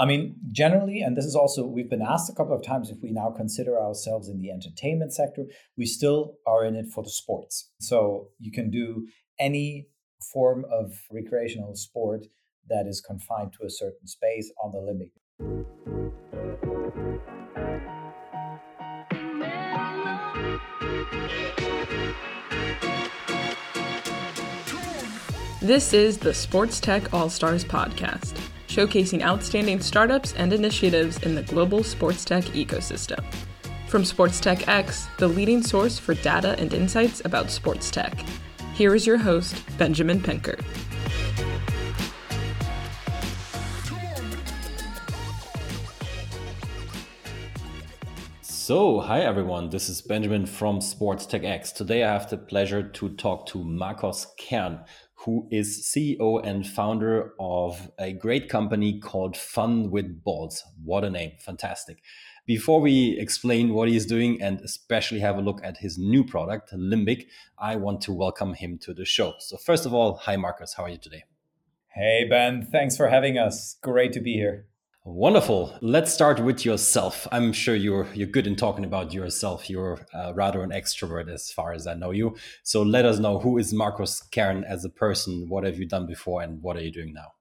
I mean, generally, and this is also, we've been asked a couple of times if we now consider ourselves in the entertainment sector, we still are in it for the sports. So you can do any form of recreational sport that is confined to a certain space on the Limbic. This is the Sports Tech All Stars podcast, showcasing outstanding startups and initiatives in the global sports tech ecosystem. From SportsTechX, the leading source for data and insights about sports tech. Here is your host, Benjamin Penkert. So, hi everyone, this is Benjamin from SportsTechX. Today I have the pleasure to talk to Markos Kern, who is CEO and founder of a great company called Fun with Balls. What a name, fantastic. Before we explain what he's doing and especially have a look at his new product, Limbic, I want to welcome him to the show. So, first of all, hi Markos, how are you today? Hey Ben, thanks for having us. Great to be here. Wonderful. Let's start with yourself. I'm sure you're you're good in talking about yourself. You're uh, rather an extrovert, as far as I know you. So let us know who is Markos Kern as a person. What have you done before, and what are you doing now?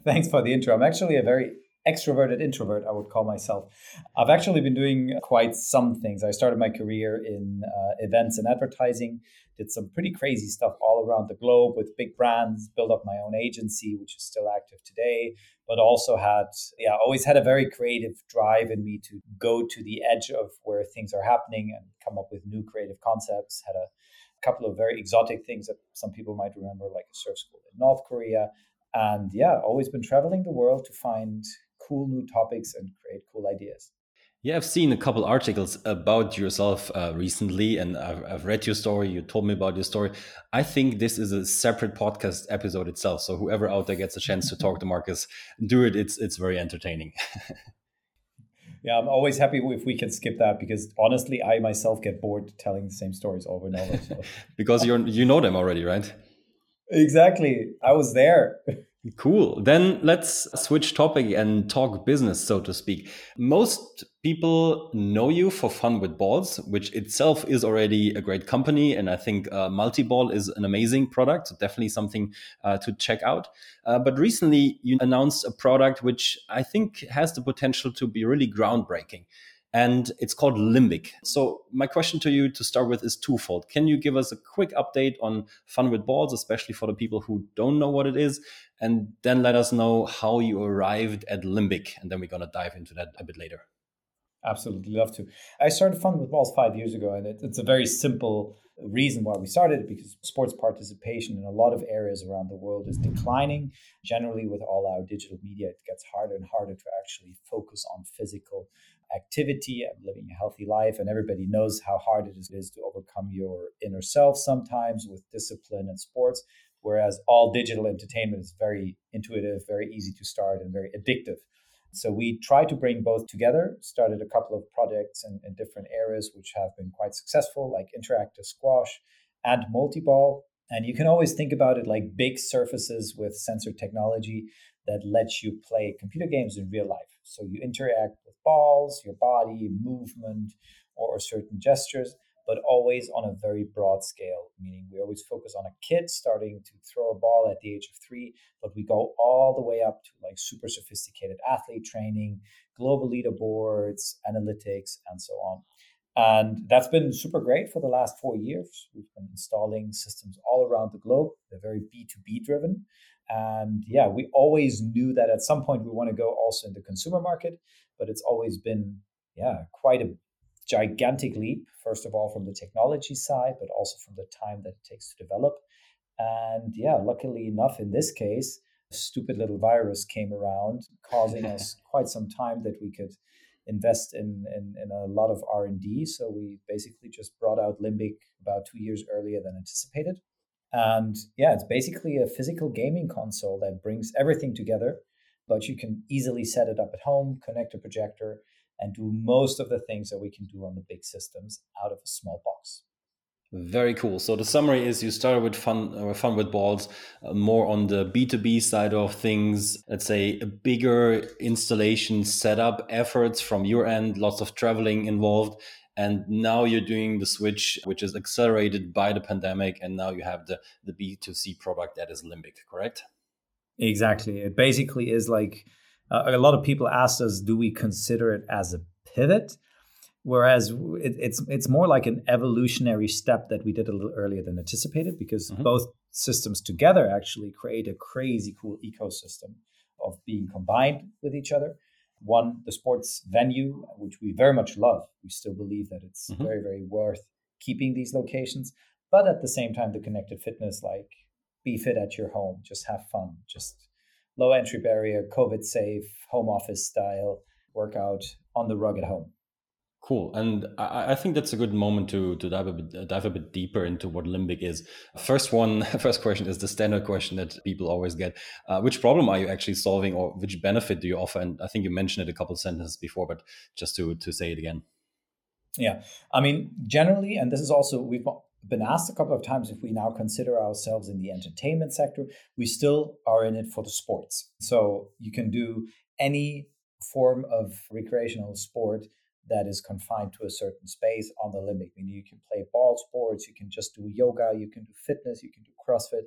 Thanks for the intro. I'm actually a very extroverted introvert, I would call myself. I've actually been doing quite some things. I started my career in uh, events and advertising, did some pretty crazy stuff all around the globe with big brands, built up my own agency, which is still active today, but also had, yeah, always had a very creative drive in me to go to the edge of where things are happening and come up with new creative concepts. Had a couple of very exotic things that some people might remember, like a surf school in North Korea. And yeah, always been traveling the world to find cool new topics and create cool ideas. Yeah, I've seen a couple articles about yourself uh, recently, and I've, I've, read your story. You told me about your story. I think this is a separate podcast episode itself. So whoever out there gets a chance to talk to Markos, do it. It's it's very entertaining. yeah, I'm always happy if we can skip that because honestly, I myself get bored telling the same stories over and over. So. because you're you know them already, right? Exactly. I was there. Cool. Then let's switch topic and talk business, so to speak. Most people know you for Fun with Balls, which itself is already a great company. And I think uh, Multiball is an amazing product. So definitely something uh, to check out. Uh, but recently you announced a product which I think has the potential to be really groundbreaking and it's called Limbic. So, my question to you to start with is twofold. Can you give us a quick update on Fun with Balls, especially for the people who don't know what it is? And then let us know how you arrived at Limbic. And then we're going to dive into that a bit later. Absolutely love to. I started Fun with Balls five years ago, and it, it's a very simple reason why we started it because sports participation in a lot of areas around the world is declining. Generally, with all our digital media, it gets harder and harder to actually focus on physical activity and living a healthy life. And everybody knows how hard it is to overcome your inner self sometimes with discipline and sports. Whereas all digital entertainment is very intuitive, very easy to start, and very addictive. So we try to bring both together, started a couple of projects in, in different areas which have been quite successful, like interactive squash and multi-ball. And you can always think about it like big surfaces with sensor technology that lets you play computer games in real life. So you interact with balls, your body, movement, or certain gestures, but always on a very broad scale, meaning we always focus on a kid starting to throw a ball at the age of three, but we go all the way up to like super sophisticated athlete training, global leaderboards, analytics, and so on. And that's been super great for the last four years. We've been installing systems all around the globe. They're very B2B driven. And yeah, we always knew that at some point we want to go also in the consumer market, but it's always been, yeah, quite a gigantic leap, first of all, from the technology side, but also from the time that it takes to develop. And yeah, luckily enough, in this case, a stupid little virus came around, causing us quite some time that we could invest in, in, in a lot of R&D. So we basically just brought out Limbic about two years earlier than anticipated. And yeah, it's basically a physical gaming console that brings everything together, but you can easily set it up at home, connect a projector, and do most of the things that we can do on the big systems out of a small box. Very cool. So the summary is you started with fun, uh, fun with balls, uh, more on the B two B side of things. Let's say a bigger installation setup efforts from your end, lots of traveling involved, and now you're doing the switch, which is accelerated by the pandemic, and now you have the the B two C product that is Limbic, correct? Exactly. It basically is like uh, a lot of people ask us, do we consider it as a pivot? Whereas it, it's it's more like an evolutionary step that we did a little earlier than anticipated because mm-hmm. both systems together actually create a crazy cool ecosystem of being combined with each other. One, the sports venue, which we very much love. We still believe that it's mm-hmm. very, very worth keeping these locations. But at the same time, the connected fitness, like be fit at your home, just have fun, just low entry barrier, COVID safe, home office style workout on the rug at home. Cool, and I, I, think that's a good moment to to dive a bit dive a bit deeper into what limbic is. First one, first question is the standard question that people always get: uh, Which problem are you actually solving, or which benefit do you offer? And I think you mentioned it a couple sentences before, but just to to say it again. Yeah, I mean, generally, and this is also we've been asked a couple of times if we now consider ourselves in the entertainment sector. We still are in it for the sports, so you can do any form of recreational sport that is confined to a certain space on the limbic. Meaning you can play ball sports, you can just do yoga, you can do fitness, you can do CrossFit.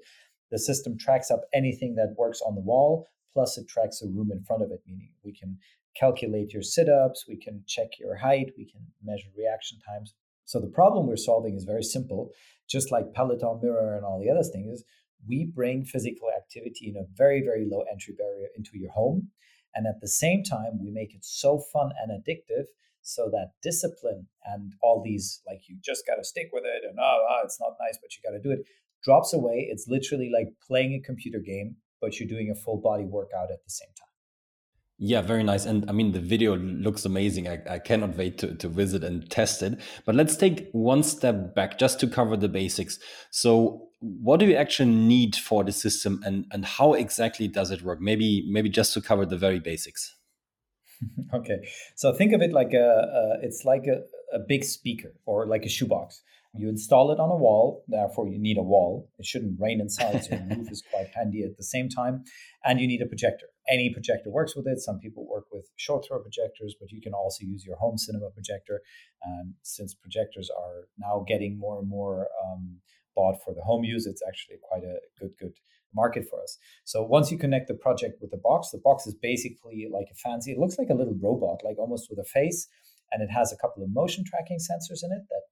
The system tracks up anything that works on the wall, plus it tracks the room in front of it, meaning we can calculate your sit ups, we can check your height, we can measure reaction times. So the problem we're solving is very simple. Just like Peloton Mirror and all the other things, we bring physical activity in a very, very low entry barrier into your home. And at the same time, we make it so fun and addictive so that discipline and all these like you just got to stick with it and oh, oh it's not nice but you got to do it drops away it's literally like playing a computer game but you're doing a full body workout at the same time yeah, very nice. And I mean, the video looks amazing. I, I cannot wait to, to visit and test it. But let's take one step back just to cover the basics. So, what do you actually need for the system and, and how exactly does it work? Maybe, maybe just to cover the very basics. okay, so think of it like a, a it's like a, a big speaker or like a shoebox. You install it on a wall, therefore you need a wall. It shouldn't rain inside, so the roof is quite handy at the same time. And you need a projector. Any projector works with it. Some people work with short throw projectors, but you can also use your home cinema projector. And since projectors are now getting more and more um, bought for the home use, it's actually quite a good good market for us. So once you connect the project with the box, the box is basically like a fancy, it looks like a little robot, like almost with a face. And it has a couple of motion tracking sensors in it that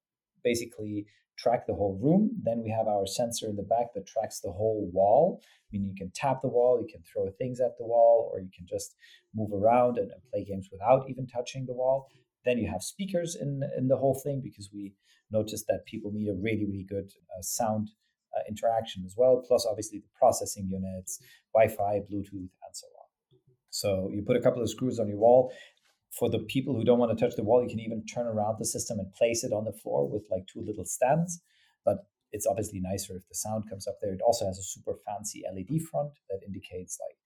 basically track the whole room. Then we have our sensor in the back that tracks the whole wall. I mean, you can tap the wall, you can throw things at the wall, or you can just move around and, and play games without even touching the wall. Then you have speakers in in the whole thing because we noticed that people need a really really good uh, sound uh, interaction as well, plus obviously the processing units, Wi-Fi, Bluetooth, and so on. So you put a couple of screws on your wall. For the people who don't want to touch the wall, you can even turn around the system and place it on the floor with like two little stands. But it's obviously nicer if the sound comes up there. It also has a super fancy LED front that indicates like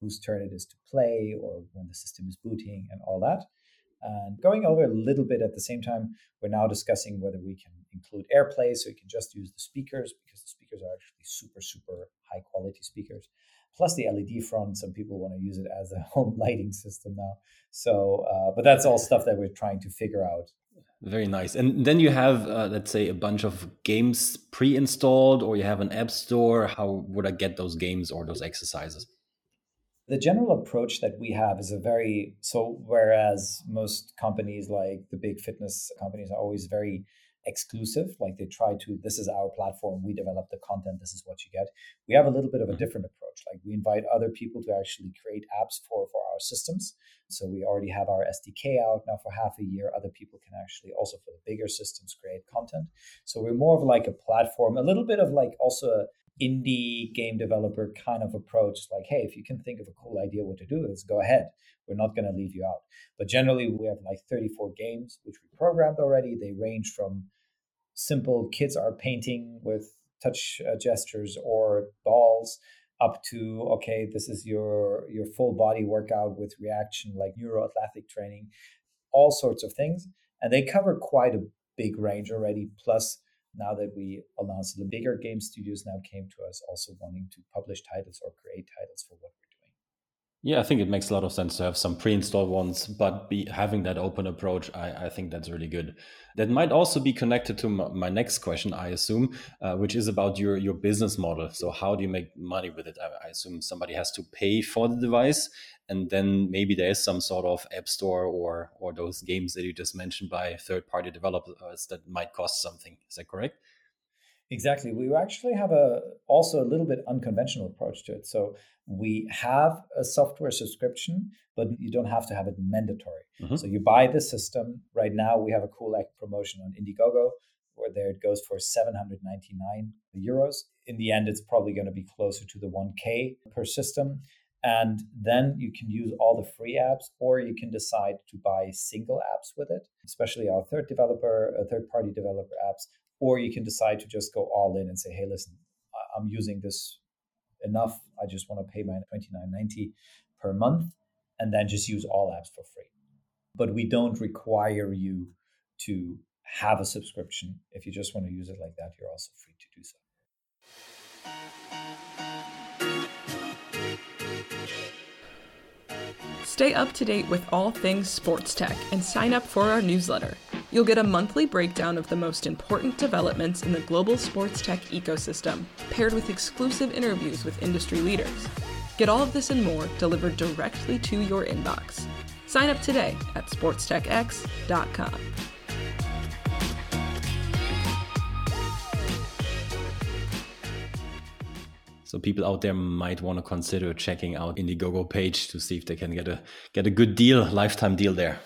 whose turn it is to play or when the system is booting and all that. And going over a little bit at the same time, we're now discussing whether we can include AirPlay so you can just use the speakers because the speakers are actually super, super high quality speakers. Plus the LED front, some people want to use it as a home lighting system now. So, uh, but that's all stuff that we're trying to figure out. Very nice. And then you have, uh, let's say, a bunch of games pre installed, or you have an app store. How would I get those games or those exercises? the general approach that we have is a very so whereas most companies like the big fitness companies are always very exclusive. Like they try to this is our platform we develop the content this is what you get. We have a little bit of a different approach. Like we invite other people to actually create apps for for our systems. So we already have our sdk out now for half a year. Other people can actually also for the bigger systems create content. So we're more of like a platform a little bit of like also a indie game developer kind of approach like hey if you can think of a cool idea what to do let's go ahead. We're not going to leave you out. But generally we have like 34 games which we programmed already. They range from simple kids are painting with touch uh, gestures or dolls up to okay this is your your full body workout with reaction like neuroathletic training all sorts of things. And they cover quite a big range already plus now that we announced the bigger game studios now came to us also wanting to publish titles or create titles for what we're doing. Yeah, I think it makes a lot of sense to have some pre-installed ones, but be having that open approach, I, I think that's really good. That might also be connected to my, my next question, I assume, uh, which is about your your business model. So how do you make money with it? I, I assume somebody has to pay for the device, and then maybe there is some sort of app store or or those games that you just mentioned by third party developers that might cost something. Is that correct? Exactly. We actually have a also a little bit unconventional approach to it. So we have a software subscription but you don't have to have it mandatory. Mm-hmm. so you buy the system. Right now we have a cool act promotion on indiegogo where there it goes for 799 euros. In the end it's probably going to be closer to the 1k per system and then you can use all the free apps, or you can decide to buy single apps with it, especially our third developer, uh, third party developer apps. Or you can decide to just go all in and say, hey, listen, I'm using this enough. I just want to pay my $29.90 per month and then just use all apps for free. But we don't require you to have a subscription. If you just want to use it like that, you're also free to do so. Stay up to date with all things sports tech and sign up for our newsletter. You'll get a monthly breakdown of the most important developments in the global sports tech ecosystem, paired with exclusive interviews with industry leaders. Get all of this and more delivered directly to your inbox. Sign up today at sportstechx.com. So people out there might want to consider checking out Indiegogo page to see if they can get a get a good deal, lifetime deal there.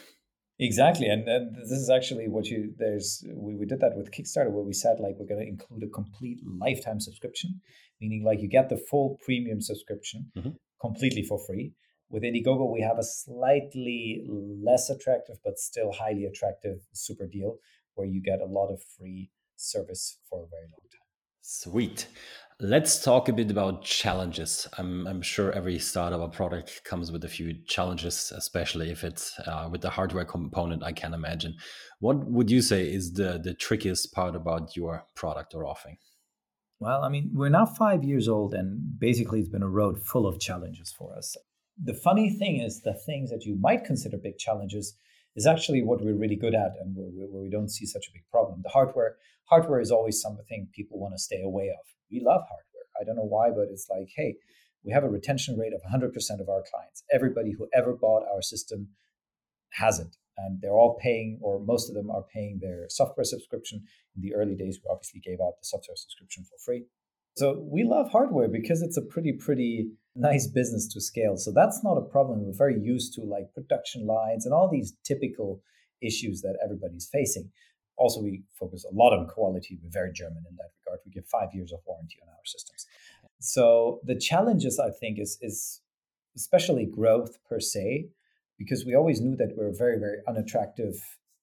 Exactly, and, and this is actually what you there's we, we did that with Kickstarter where we said like we're going to include a complete lifetime subscription, meaning like you get the full premium subscription mm-hmm. completely for free. With Indiegogo, we have a slightly less attractive but still highly attractive super deal where you get a lot of free service for a very long time. Sweet. Let's talk a bit about challenges. I'm, I'm sure every startup or product comes with a few challenges, especially if it's uh, with the hardware component, I can imagine. What would you say is the, the trickiest part about your product or offering? Well, I mean, we're now five years old, and basically, it's been a road full of challenges for us. The funny thing is, the things that you might consider big challenges is actually what we're really good at and where, where we don't see such a big problem. The hardware, hardware is always something people want to stay away of we love hardware. I don't know why, but it's like, hey, we have a retention rate of 100% of our clients. Everybody who ever bought our system has it. And they're all paying, or most of them are paying their software subscription. In the early days, we obviously gave out the software subscription for free. So we love hardware because it's a pretty, pretty nice business to scale. So that's not a problem. We're very used to like production lines and all these typical issues that everybody's facing. Also, we focus a lot on quality. We're very German in that regard. We give five years of warranty on our systems. So the challenges, I think, is is especially growth per se, because we always knew that we're a very, very unattractive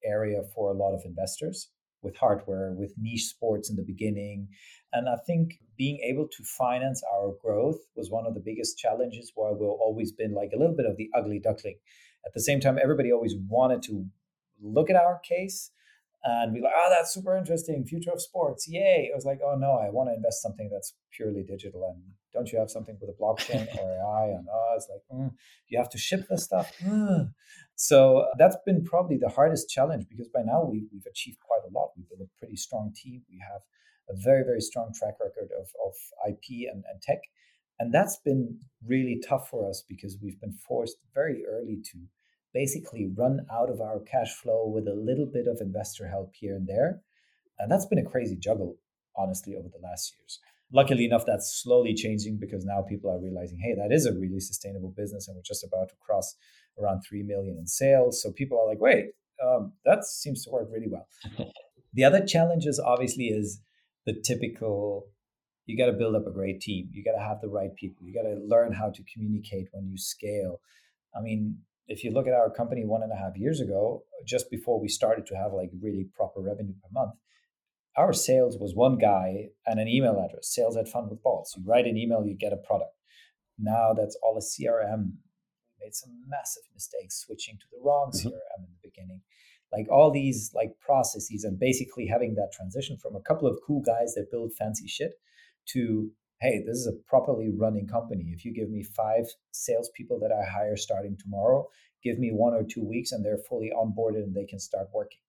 area for a lot of investors with hardware, with niche sports in the beginning. And I think being able to finance our growth was one of the biggest challenges where we've always been like a little bit of the ugly duckling. At the same time, everybody always wanted to look at our case and be like, oh, that's super interesting. Future of sports. Yay. I was like, oh, no, I want to invest something that's purely digital. And don't you have something with a blockchain or AI? And oh, it's like, mm, you have to ship this stuff. Mm. So that's been probably the hardest challenge because by now we, we've achieved quite a lot. We've built a pretty strong team. We have a very, very strong track record of, of IP and, and tech. And that's been really tough for us because we've been forced very early to basically run out of our cash flow with a little bit of investor help here and there. And that's been a crazy juggle, honestly, over the last years. Luckily enough, that's slowly changing because now people are realizing, hey, that is a really sustainable business, and we're just about to cross around three million in sales. So people are like, wait, um, that seems to work really well. the other challenges, obviously, is the typical you got to build up a great team. You got to have the right people. You got to learn how to communicate when you scale. I mean, if you look at our company one and a half years ago, just before we started to have like really proper revenue per month, our sales was one guy and an email address, sales at fun with balls. You write an email, you get a product. Now that's all a CRM. We made some massive mistakes switching to the wrong mm-hmm. CRM in the beginning. Like all these like processes and basically having that transition from a couple of cool guys that build fancy shit to hey, this is a properly running company. If you give me five salespeople that I hire starting tomorrow, give me one or two weeks and they're fully onboarded and they can start working.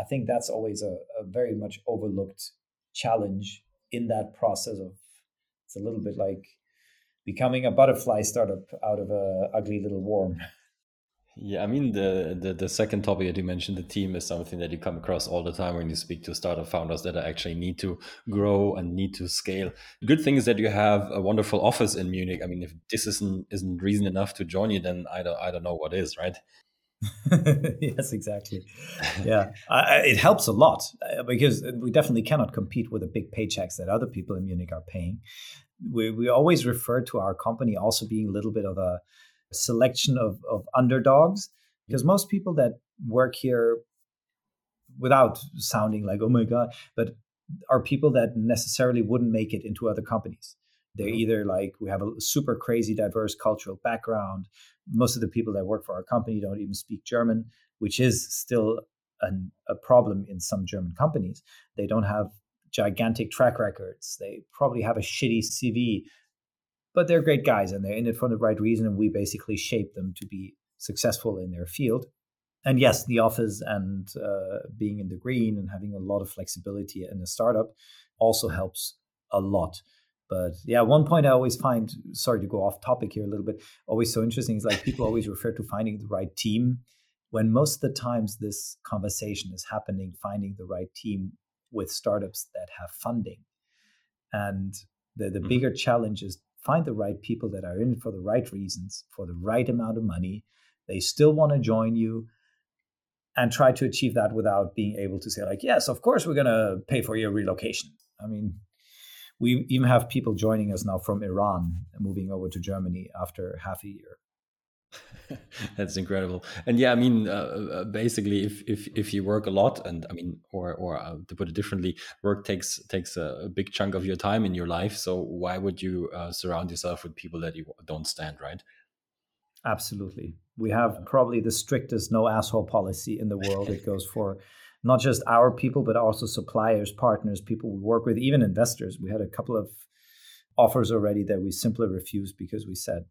I think that's always a, a very much overlooked challenge in that process of it's a little bit like becoming a butterfly startup out of a ugly little worm. Yeah, I mean the, the the second topic that you mentioned, the team, is something that you come across all the time when you speak to startup founders that actually need to grow and need to scale. The good thing is that you have a wonderful office in Munich. I mean, if this isn't isn't reason enough to join you, then I don't I don't know what is, right? yes, exactly. Yeah, I, it helps a lot uh, because we definitely cannot compete with the big paychecks that other people in Munich are paying. We we always refer to our company also being a little bit of a selection of, of underdogs. Because most people that work here without sounding like oh my god but are people that necessarily wouldn't make it into other companies. They're either like we have a super crazy diverse cultural background. Most of the people that work for our company don't even speak german which is still an, a problem in some german companies. They don't have gigantic track records. They probably have a shitty cv but they're great guys and they're in it for the right reason. And we basically shape them to be successful in their field. And yes, the office and uh, being in the green and having a lot of flexibility in a startup also helps a lot. But yeah, one point I always find, sorry to go off topic here a little bit, always so interesting is like people always refer to finding the right team when most of the times this conversation is happening, finding the right team with startups that have funding. And the, the mm-hmm. bigger challenge is find the right people that are in for the right reasons, for the right amount of money. They still want to join you and try to achieve that without being able to say, like, yes, of course, we're going to pay for your relocation. I mean, we even have people joining us now from Iran moving over to Germany after half a year. That's incredible. And yeah, I mean, uh, uh, basically, if if if you work a lot, and I mean, or or uh, to put it differently, work takes takes a, a, big chunk of your time in your life. So why would you uh, surround yourself with people that you don't stand, right? Absolutely. We have probably the strictest no asshole policy in the world. it goes for not just our people, but also suppliers, partners, people we work with, even investors. We had a couple of offers already that we simply refused because we said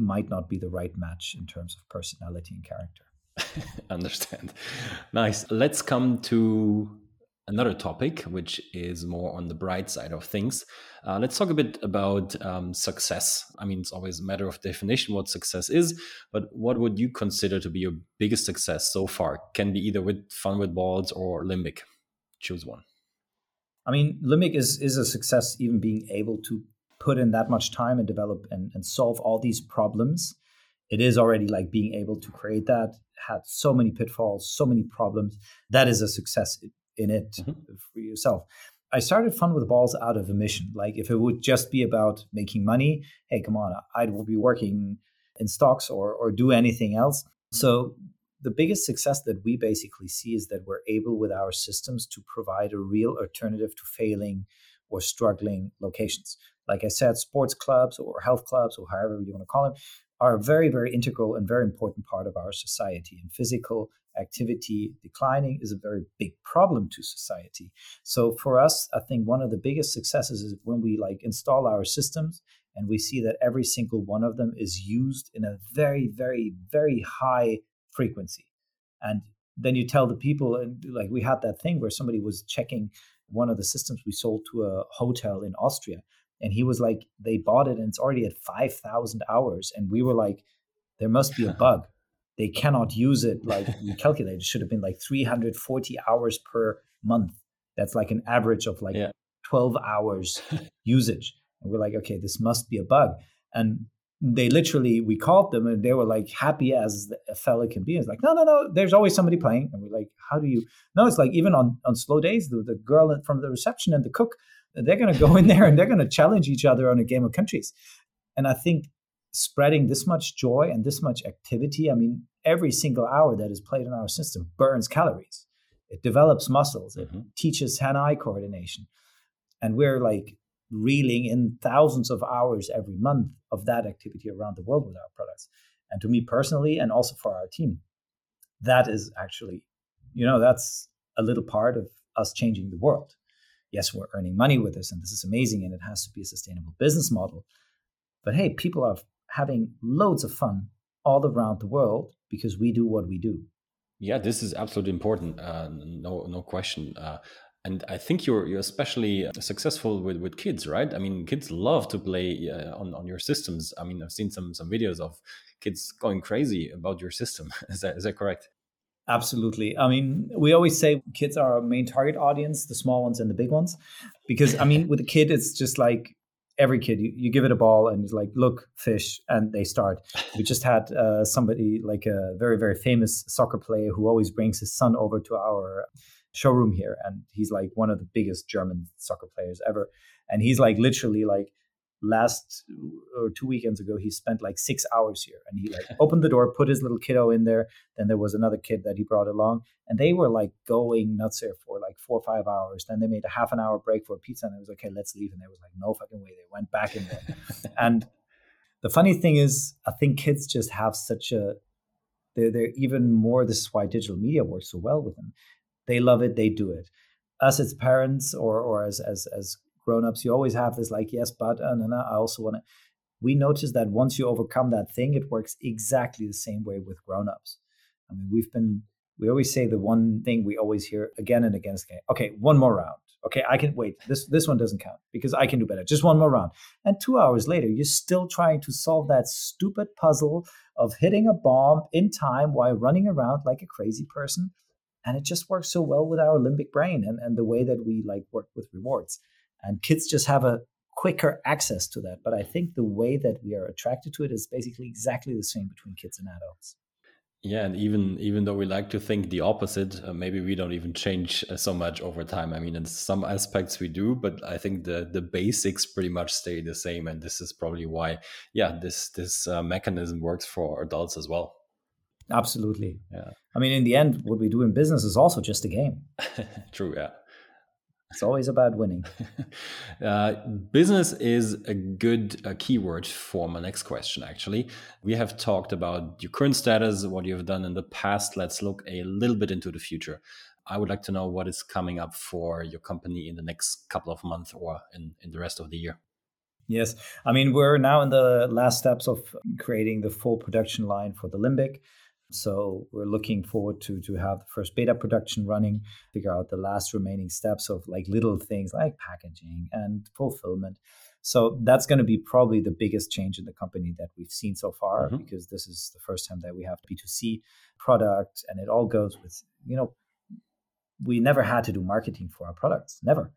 might not be the right match in terms of personality and character. Understand. Nice. Let's come to another topic, which is more on the bright side of things. Uh, let's talk a bit about um, success. I mean, it's always a matter of definition what success is, but what would you consider to be your biggest success so far? Can be either with Fun with Balls or Limbic. Choose one. I mean, Limbic is is a success even being able to put in that much time and develop and, and solve all these problems it is already like being able to create that had so many pitfalls so many problems that is a success in it mm-hmm. for yourself. I started fun with balls out of a mission. Like if it would just be about making money hey come on i will be working in stocks or or do anything else. So the biggest success that we basically see is that we're able with our systems to provide a real alternative to failing or struggling locations like I said, sports clubs or health clubs or however you want to call them are a very, very integral and very important part of our society. And physical activity declining is a very big problem to society. So for us, I think one of the biggest successes is when we like install our systems and we see that every single one of them is used in a very, very, very high frequency. And then you tell the people, and like we had that thing where somebody was checking one of the systems we sold to a hotel in Austria and he was like they bought it and it's already at 5000 hours. And we were like there must be a bug. They cannot use it. Like we calculated it should have been like 340 hours per month. That's like an average of like yeah. 12 hours usage. And we're like okay this must be a bug. And they literally we called them and they were like happy as a fella can be. It's like no no no there's always somebody playing. And we're like how do you no it's like even on on slow days the, the girl from the reception and the cook they're going to go in there and they're going to challenge each other on a game of countries. And I think spreading this much joy and this much activity, I mean, every single hour that is played in our system burns calories. It develops muscles. It mm-hmm. teaches hand-eye coordination. And we're like reeling in thousands of hours every month of that activity around the world with our products. And to me personally, and also for our team, that is actually, you know, that's a little part of us changing the world. Yes, we're earning money with this, and this is amazing, and it has to be a sustainable business model. But hey, people are having loads of fun all around the world because we do what we do. Yeah, this is absolutely important. Uh, no, no question. Uh, and I think you're you're especially successful with, with kids, right? I mean, kids love to play uh, on on your systems. I mean, I've seen some some videos of kids going crazy about your system. is that is that correct? Absolutely. I mean, we always say kids are our main target audience, the small ones and the big ones, because I mean, with a kid, it's just like every kid you, you give it a ball and it's like look fish and they start we just had uh, somebody like a very very famous soccer player who always brings his son over to our showroom here and he's like one of the biggest german soccer players ever and he's like literally like last or two weekends ago he spent like six hours here. And he like opened the door put his little kiddo in there. Then there was another kid that he brought along. And they were like going nuts there for like four or five hours. Then they made a half an hour break for pizza and it was like okay let's leave. And they was like no fucking way. They went back in there. And the funny thing is i think kids just have such a they're, they're even more this is why digital media works so well with them. They love it they do it. Us as parents or or as as as grown-ups you always have this like yes but uh, and, and i also want to we notice that once you overcome that thing it works exactly the same way with grown-ups. I mean we've been we always say the one thing we always hear again and again is okay one more round. Okay i can wait this this one doesn't count because i can do better. Just one more round. And two hours later you're still trying to solve that stupid puzzle of hitting a bomb in time while running around like a crazy person and it just works so well with our limbic brain and, and the way that we like work with rewards and kids just have a quicker access to that. But i think the way that we are attracted to it is basically exactly the same between kids and adults. Yeah and even even though we like to think the opposite uh, maybe we don't even change uh, so much over time. I mean in some aspects we do but i think the the basics pretty much stay the same. And this is probably why yeah this this uh, mechanism works for adults as well. Absolutely. Yeah. I mean in the end what we do in business is also just a game. True yeah it's always about winning. uh, business is a good uh, keyword for my next question, actually. We have talked about your current status, what you've done in the past. Let's look a little bit into the future. I would like to know what is coming up for your company in the next couple of months or in, in the rest of the year. Yes. I mean, we're now in the last steps of creating the full production line for the Limbic. So we're looking forward to to have the first beta production running, figure out the last remaining steps of like little things like packaging and fulfillment. So that's going to be probably the biggest change in the company that we've seen so far mm-hmm. because this is the first time that we have B2C product and it all goes with, you know, we never had to do marketing for our products, never.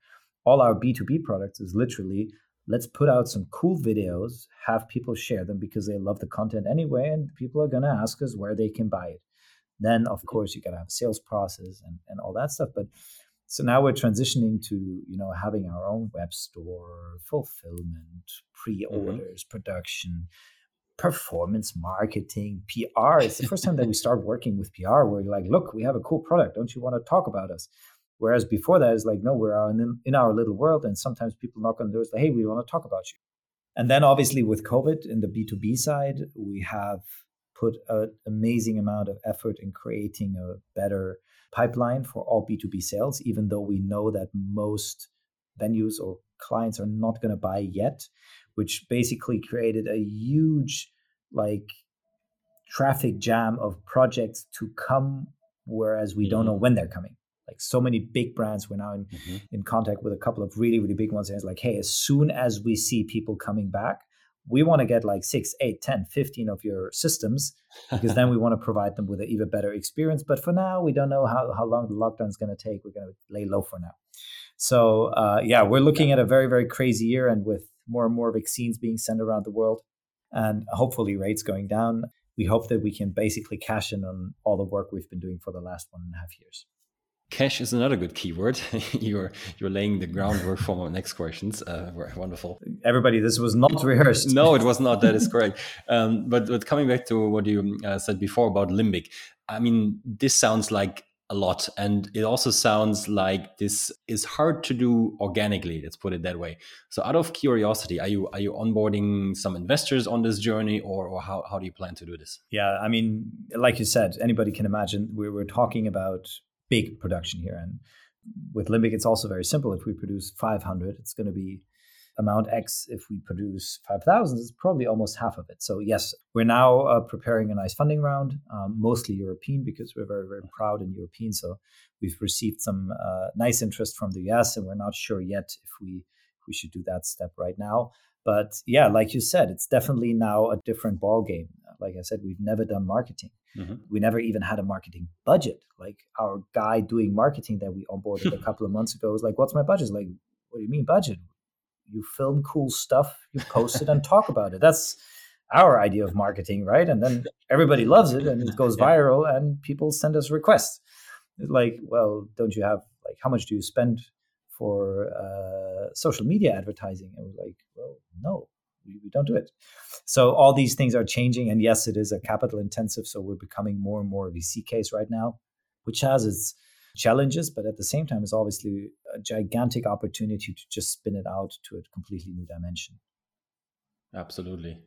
All our B2B products is literally let's put out some cool videos, have people share them because they love the content anyway, and people are going to ask us where they can buy it. Then, of course, you got to have a sales process and, and all that stuff. But so now we're transitioning to you know having our own web store, fulfillment, pre-orders, mm-hmm. production, performance marketing, PR. It's the first time that we start working with PR where you're like, look, we have a cool product. Don't you want to talk about us? Whereas before that, it's like, no, we're in, in our little world. And sometimes people knock on doors like, hey, we want to talk about you. And then obviously with COVID in the B2B side, we have put an amazing amount of effort in creating a better pipeline for all B2B sales, even though we know that most venues or clients are not going to buy yet, which basically created a huge like traffic jam of projects to come, whereas we don't know mm-hmm. when they're coming like so many big brands we're now in, mm-hmm. in contact with a couple of really really big ones. And it's like hey as soon as we see people coming back we want to get like 6 8 10 15 of your systems because then we want to provide them with an even better experience. But for now we don't know how, how long the lockdown is going to take. We're going to lay low for now. So uh, yeah we're looking at a very very crazy year and with more and more vaccines being sent around the world and hopefully rates going down we hope that we can basically cash in on all the work we've been doing for the last one and a half years Cash is another good keyword. you're you're laying the groundwork for my next questions. Uh, wonderful. Everybody, this was not rehearsed. no, it was not. That is correct. Um, but but coming back to what you uh, said before about limbic, I mean, this sounds like a lot. And it also sounds like this is hard to do organically, let's put it that way. So out of curiosity, are you are you onboarding some investors on this journey or, or how, how do you plan to do this? Yeah, I mean, like you said, anybody can imagine we we're talking about big production here. And with Limbic, it's also very simple. If we produce 500, it's going to be amount X. If we produce 5,000, it's probably almost half of it. So, yes, we're now uh, preparing a nice funding round, um, mostly European, because we're very, very proud in European. So, we've received some uh, nice interest from the US, and we're not sure yet if we if we should do that step right now. But yeah, like you said, it's definitely now a different ball game. Like I said, we've never done marketing. Mm-hmm. We never even had a marketing budget. Like our guy doing marketing that we onboarded a couple of months ago was like, "What's my budget?" Like, what do you mean budget? you film cool stuff, you post it and talk about it. That's our idea of marketing, right? And then everybody loves it and it goes viral and people send us requests. It's like, well, don't you have like how much do you spend for uh, social media advertising? And we're like, well, no, we, we don't do it. So all these things are changing, and yes, it is a capital intensive. So we're becoming more and more of a VC case right now, which has its challenges, but at the same time, it's obviously a gigantic opportunity to just spin it out to a completely new dimension. Absolutely.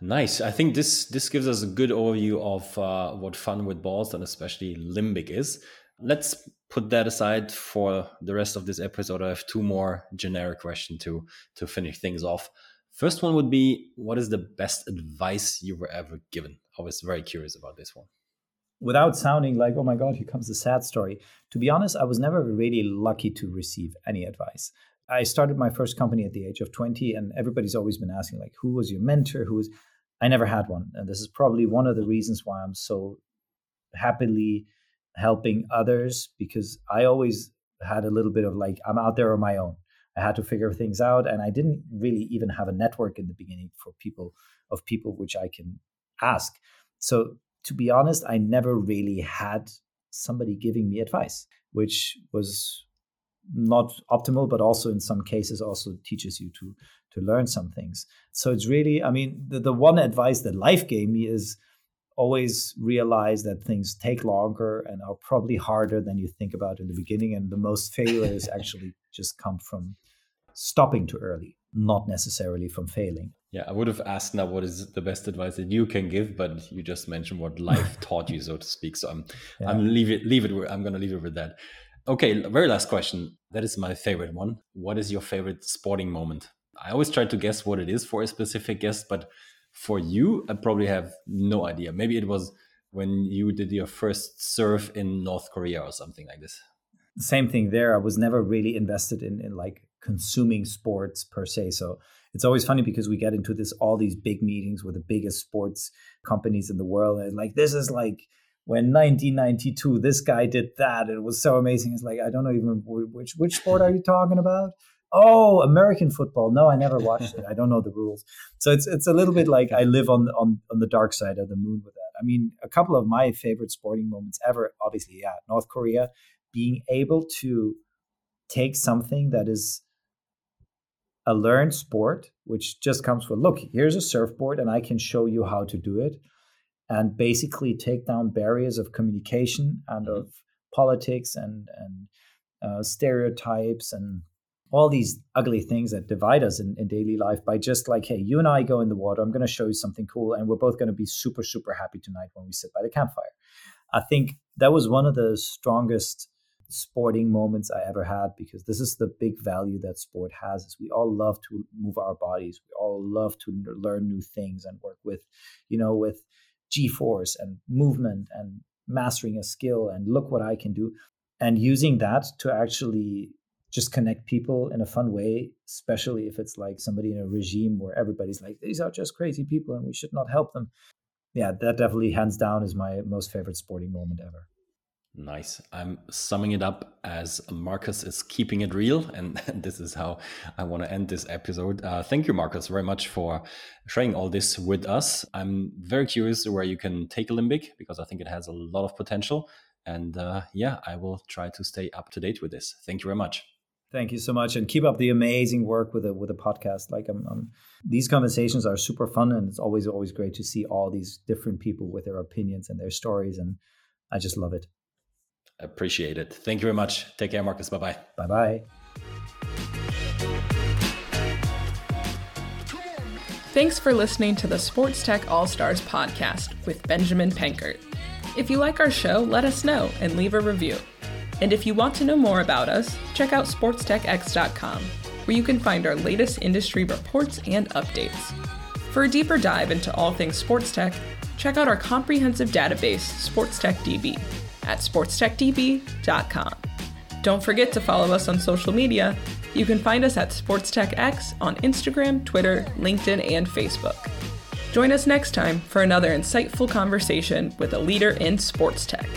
Nice. I think this this gives us a good overview of uh, what fun with balls and especially limbic is. Let's put that aside for the rest of this episode. I have two more generic questions to to finish things off. First one would be, what is the best advice you were ever given? I was very curious about this one without sounding like, oh my God, here comes the sad story. To be honest, I was never really lucky to receive any advice. I started my first company at the age of 20, and everybody's always been asking, like, who was your mentor? Who was I never had one. And this is probably one of the reasons why I'm so happily helping others because I always had a little bit of like, I'm out there on my own. I had to figure things out. And I didn't really even have a network in the beginning for people of people which I can ask. So to be honest, I never really had somebody giving me advice, which was not optimal, but also in some cases also teaches you to to learn some things. So it's really, I mean, the, the one advice that life gave me is always realize that things take longer and are probably harder than you think about in the beginning. And the most failures actually just come from stopping too early, not necessarily from failing. Yeah, I would have asked now what is the best advice that you can give, but you just mentioned what life taught you, so to speak. So I'm yeah. I'm leave it leave it I'm gonna leave it with that. Okay, very last question. That is my favorite one. What is your favorite sporting moment? I always try to guess what it is for a specific guest, but for you, I probably have no idea. Maybe it was when you did your first surf in North Korea or something like this. Same thing there. I was never really invested in, in like consuming sports per se. So it's always funny because we get into this all these big meetings with the biggest sports companies in the world and like this is like when 1992 this guy did that it was so amazing. It's like i don't know even which which sport are you talking about? Oh american football. No i never watched it. I don't know the rules. So it's it's a little bit like i live on on on the dark side of the moon with that. I mean a couple of my favorite sporting moments ever obviously yeah north korea being able to take something that is a learned sport, which just comes with look, here's a surfboard and I can show you how to do it. And basically take down barriers of communication and mm-hmm. of politics and, and uh, stereotypes and all these ugly things that divide us in, in daily life by just like, hey, you and I go in the water. I'm going to show you something cool. And we're both going to be super, super happy tonight when we sit by the campfire. I think that was one of the strongest sporting moments I ever had because this is the big value that sport has is we all love to move our bodies. We all love to learn new things and work with, you know, with G-force and movement and mastering a skill and look what I can do and using that to actually just connect people in a fun way, especially if it's like somebody in a regime where everybody's like, these are just crazy people and we should not help them. Yeah, that definitely hands down is my most favorite sporting moment ever. Nice. I'm summing it up as Markos is keeping it real. And this is how I want to end this episode. Uh, thank you, Markos, very much for sharing all this with us. I'm very curious where you can take Limbic because I think it has a lot of potential. And uh, yeah, I will try to stay up to date with this. Thank you very much. Thank you so much, and keep up the amazing work with a with a podcast. Like, I'm, I'm, these conversations are super fun, and it's always always great to see all these different people with their opinions and their stories, and I just love it. Appreciate it. Thank you very much. Take care, Markos. Bye bye. Bye bye. Thanks for listening to the Sports Tech All Stars podcast with Benjamin Penkert. If you like our show, let us know and leave a review. And if you want to know more about us, check out sportstechx.com, where you can find our latest industry reports and updates. For a deeper dive into all things sports tech, check out our comprehensive database, Sports Tech DB, at sportstechdb.com. Don't forget to follow us on social media. You can find us at SportsTechX on Instagram, Twitter, LinkedIn, and Facebook. Join us next time for another insightful conversation with a leader in sports tech.